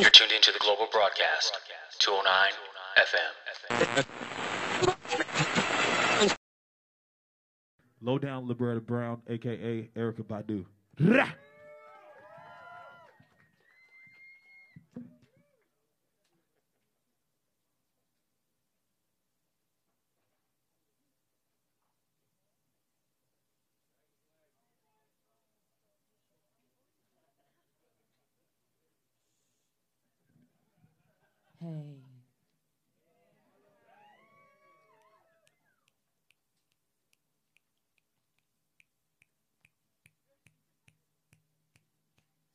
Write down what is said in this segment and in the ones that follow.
You're tuned into the global broadcast, 209 FM. Low down Loretta Brown, aka Erykah Badu. Hey.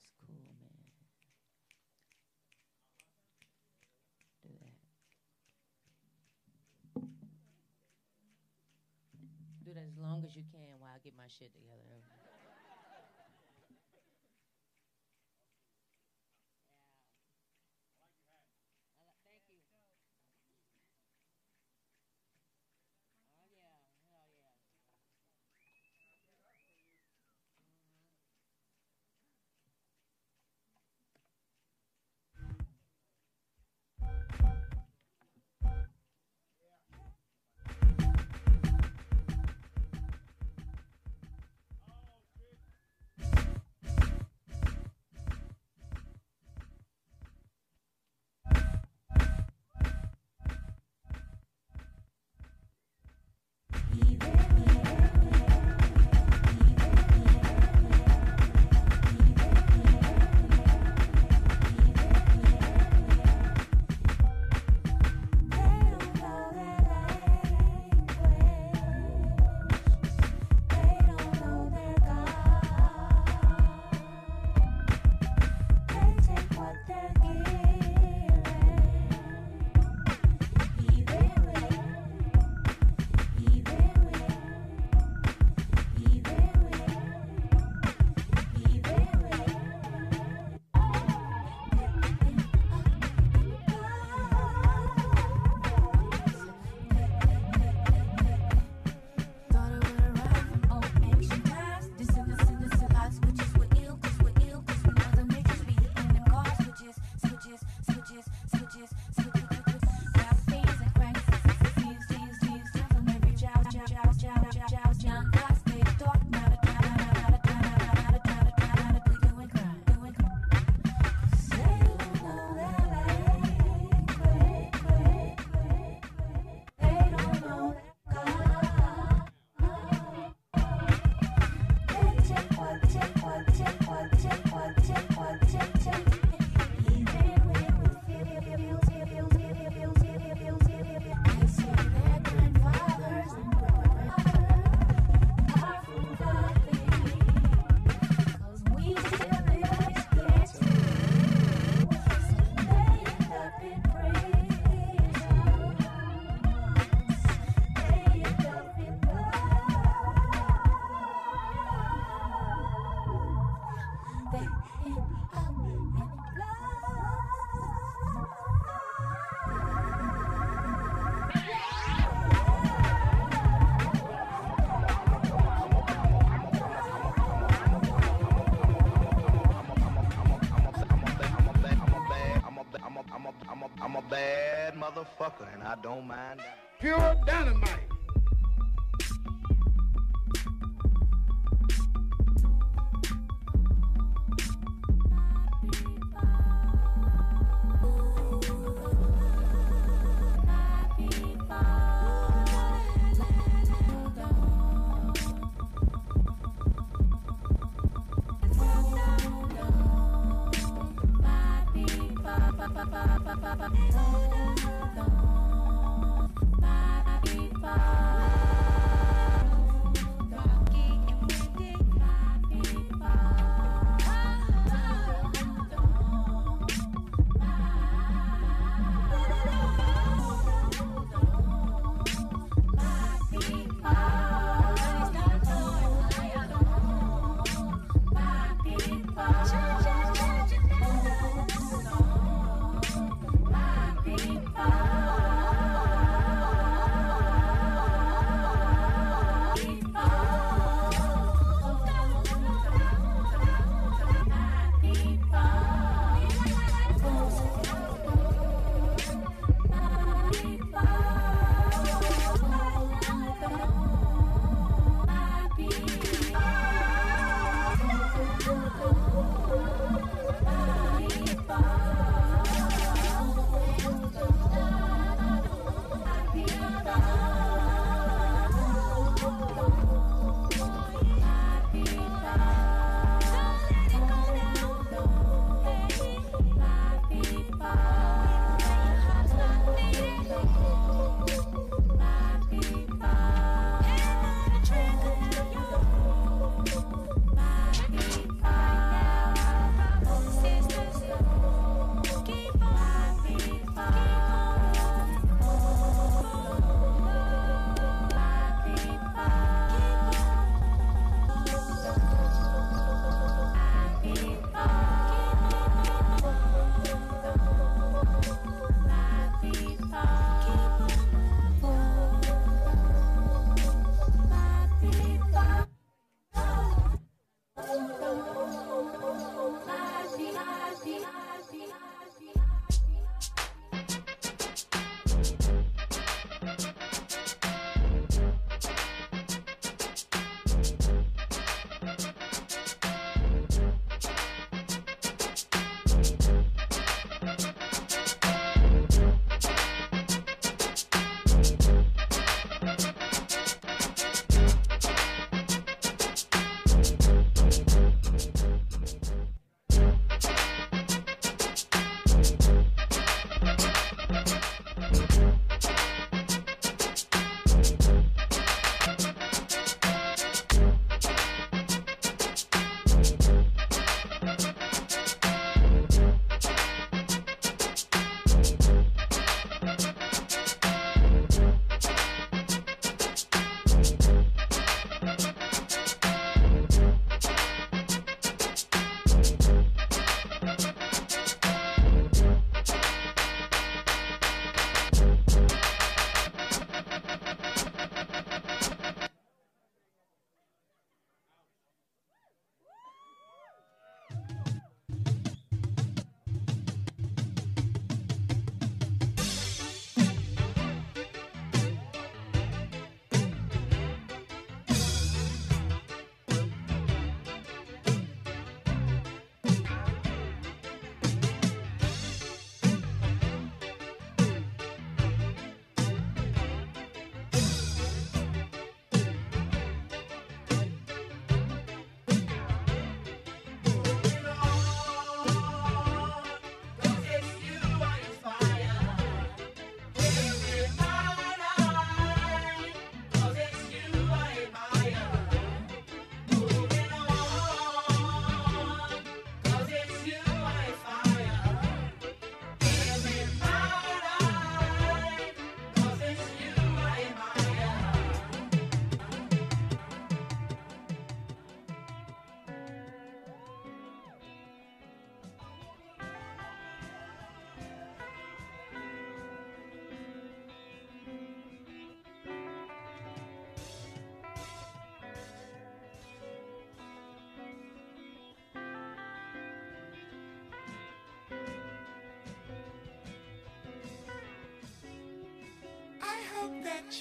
It's cool, man. Do that. Do that as long as you can while I get my shit together.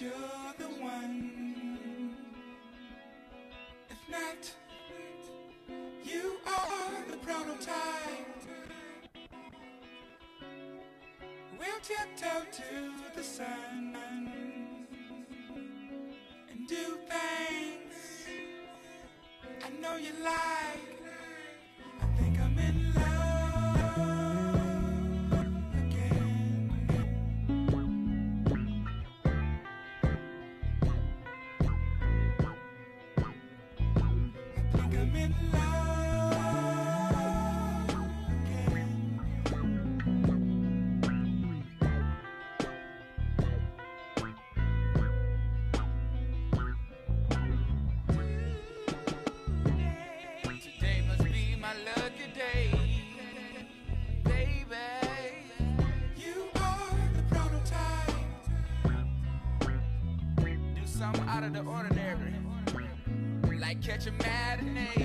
you're the one. If not, you are the prototype. We'll tiptoe to the sun and do things I know you lie. ordinary. Like catching matinee.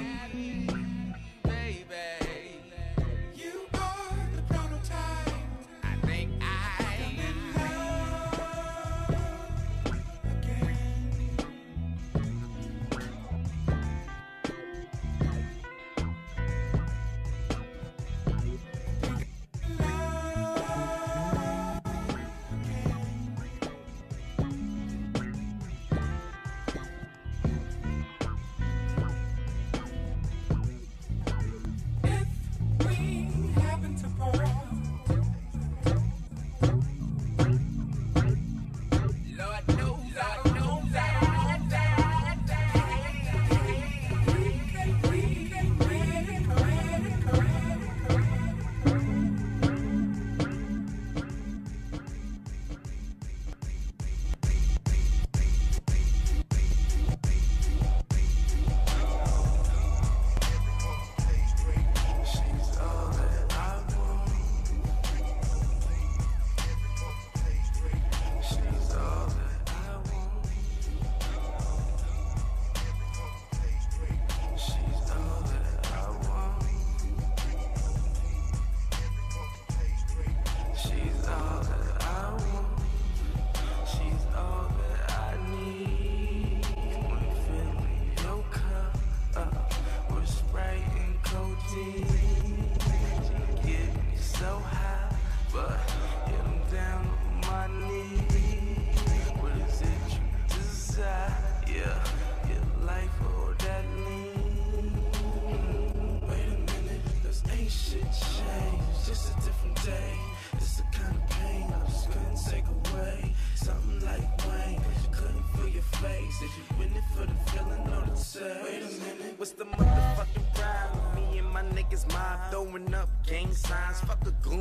signs. Fuck a goon.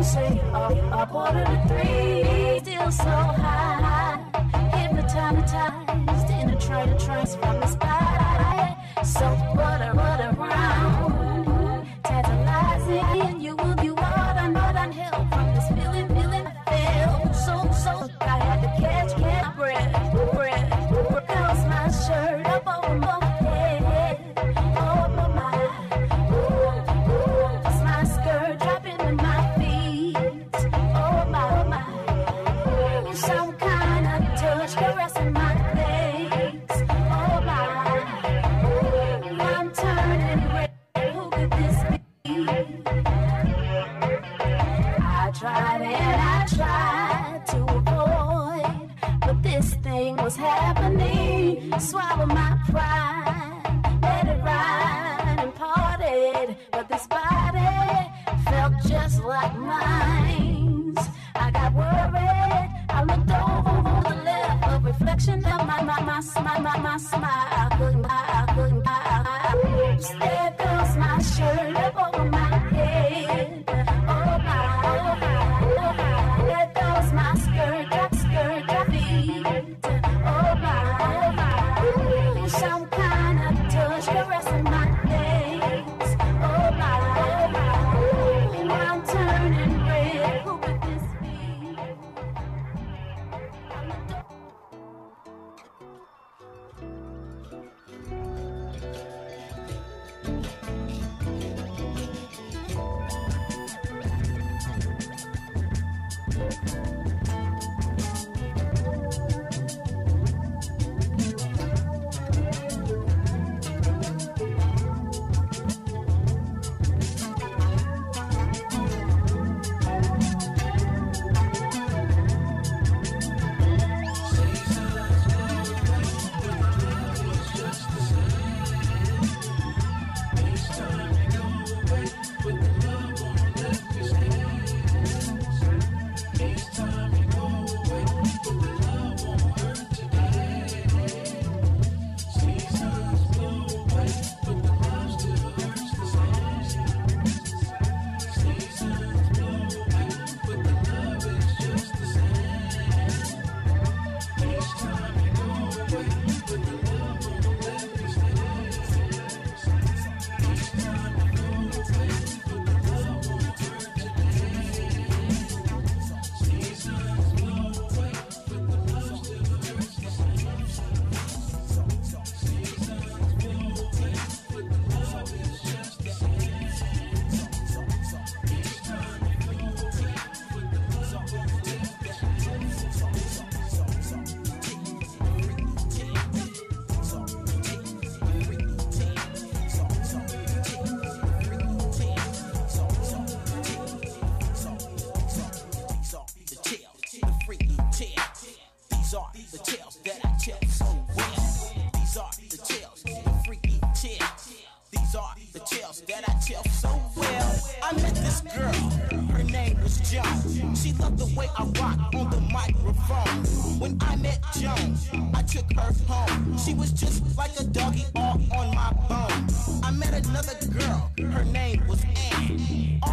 I'm saying up, up one three, still so high, hypnotized in a train from the sky. So what a, what's happening. Swallow my pride, let it ride and parted. But this body felt just like mine. I got worried. I looked over to the left—a reflection of my, my, my, my, my, my smile.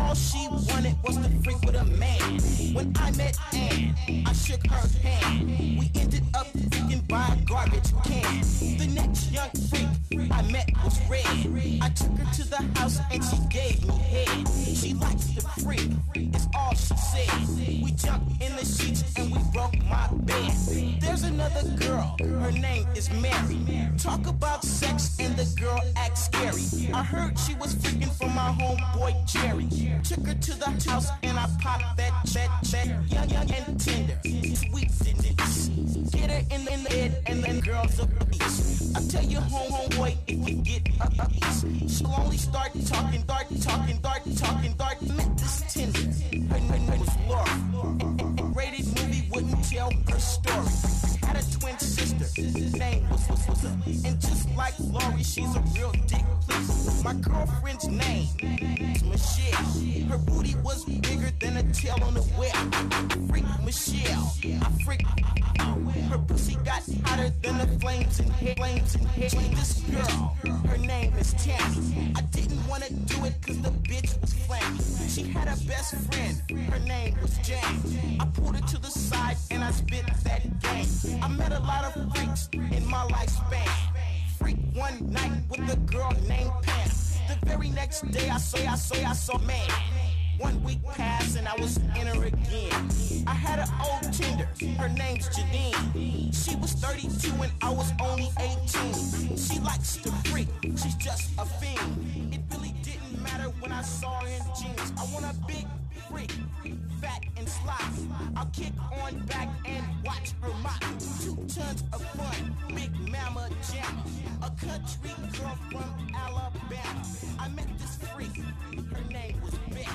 All she wanted was to freak with a man. When I met Ann, I shook her hand. We ended up thinking by a garbage can. The next young freak I met was Red. I took her to the house and she gave me head. She likes to freak, it's all she says. Another girl, her name is Mary. Talk about sex and the girl acts scary. I heard she was freaking for my homeboy Jerry. Took her to the house and I popped that, that, that young, young and tender. Sweet denise. Get her in the, head and then girls a beast. I tell you, home, homeboy, if you get a piece, she'll only start talking, start talking, start talking, start met this tender. Her name was Laura. Rated movie wouldn't tell her story. Had a twin sister, name was, was and just like Laurie, she's a real dick. My girlfriend's name Michelle. Her booty was bigger than a tail on a whale. Freak Michelle, I freak. Her pussy got hotter than the flames hell. Flames in hell. This girl, her name is Tammy. I didn't wanna do it cause the bitch was flaming. She had a best friend, her name was Jane. I pulled her to the side and I spit that game. I met a lot of freaks in my lifespan. Freak one night with a girl named Pam. The very next day I say I say I saw man. One week passed and I was in her again. I had an old Tinder, her name's Janine. She was 32 and I was only 18. She likes to freak, she's just a fiend. It really didn't matter when I saw her in jeans. I want a big freak, fat and sloppy. I'll kick on back and watch her mock. Two tons of fun, big mama jammer. A country girl from Alabama. I met this freak, her name was Beth.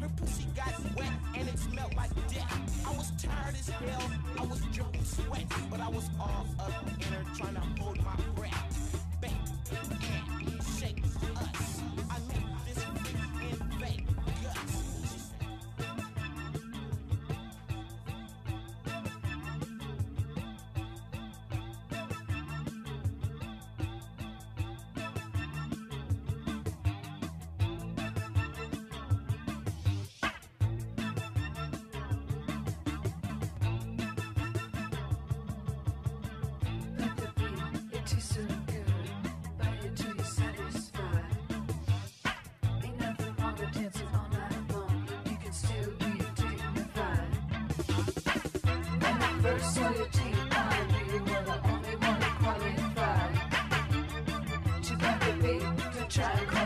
Her pussy got wet and it smelled like death. I was tired as hell, I was dripping sweat, but I was all up Knew you were the only one qualified. To bite the beat,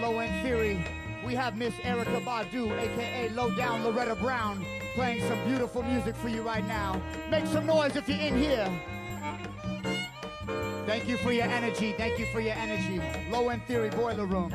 Low end theory. We have Miss Erykah Badu, aka Low Down Loretta Brown, playing some beautiful music for you right now. Make some noise if you're in here. Thank you for your energy. Thank you for your energy. Low end theory boiler room.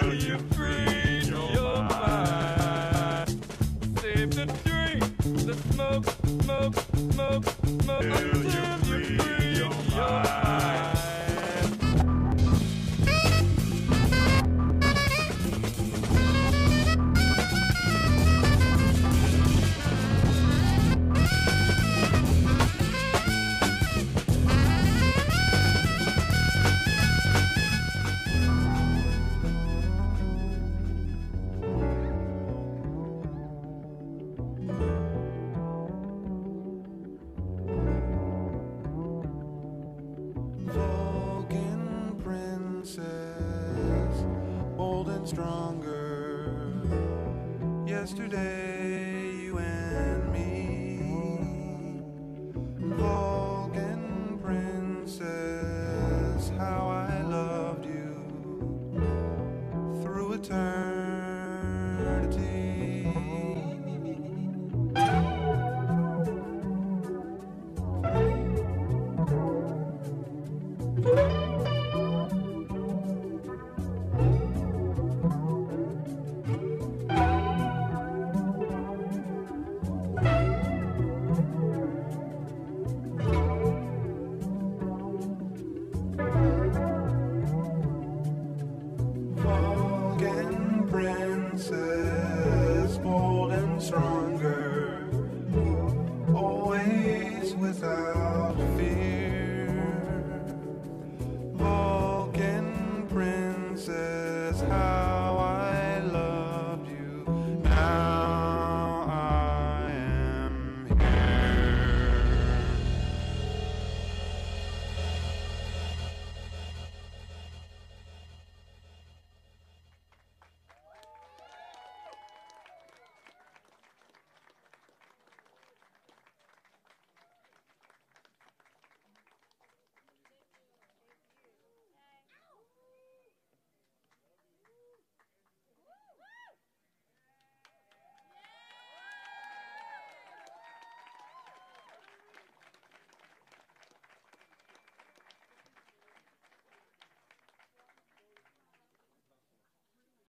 Till you free your mind. Save the drink, the smoke, smoke, smoke, smoke.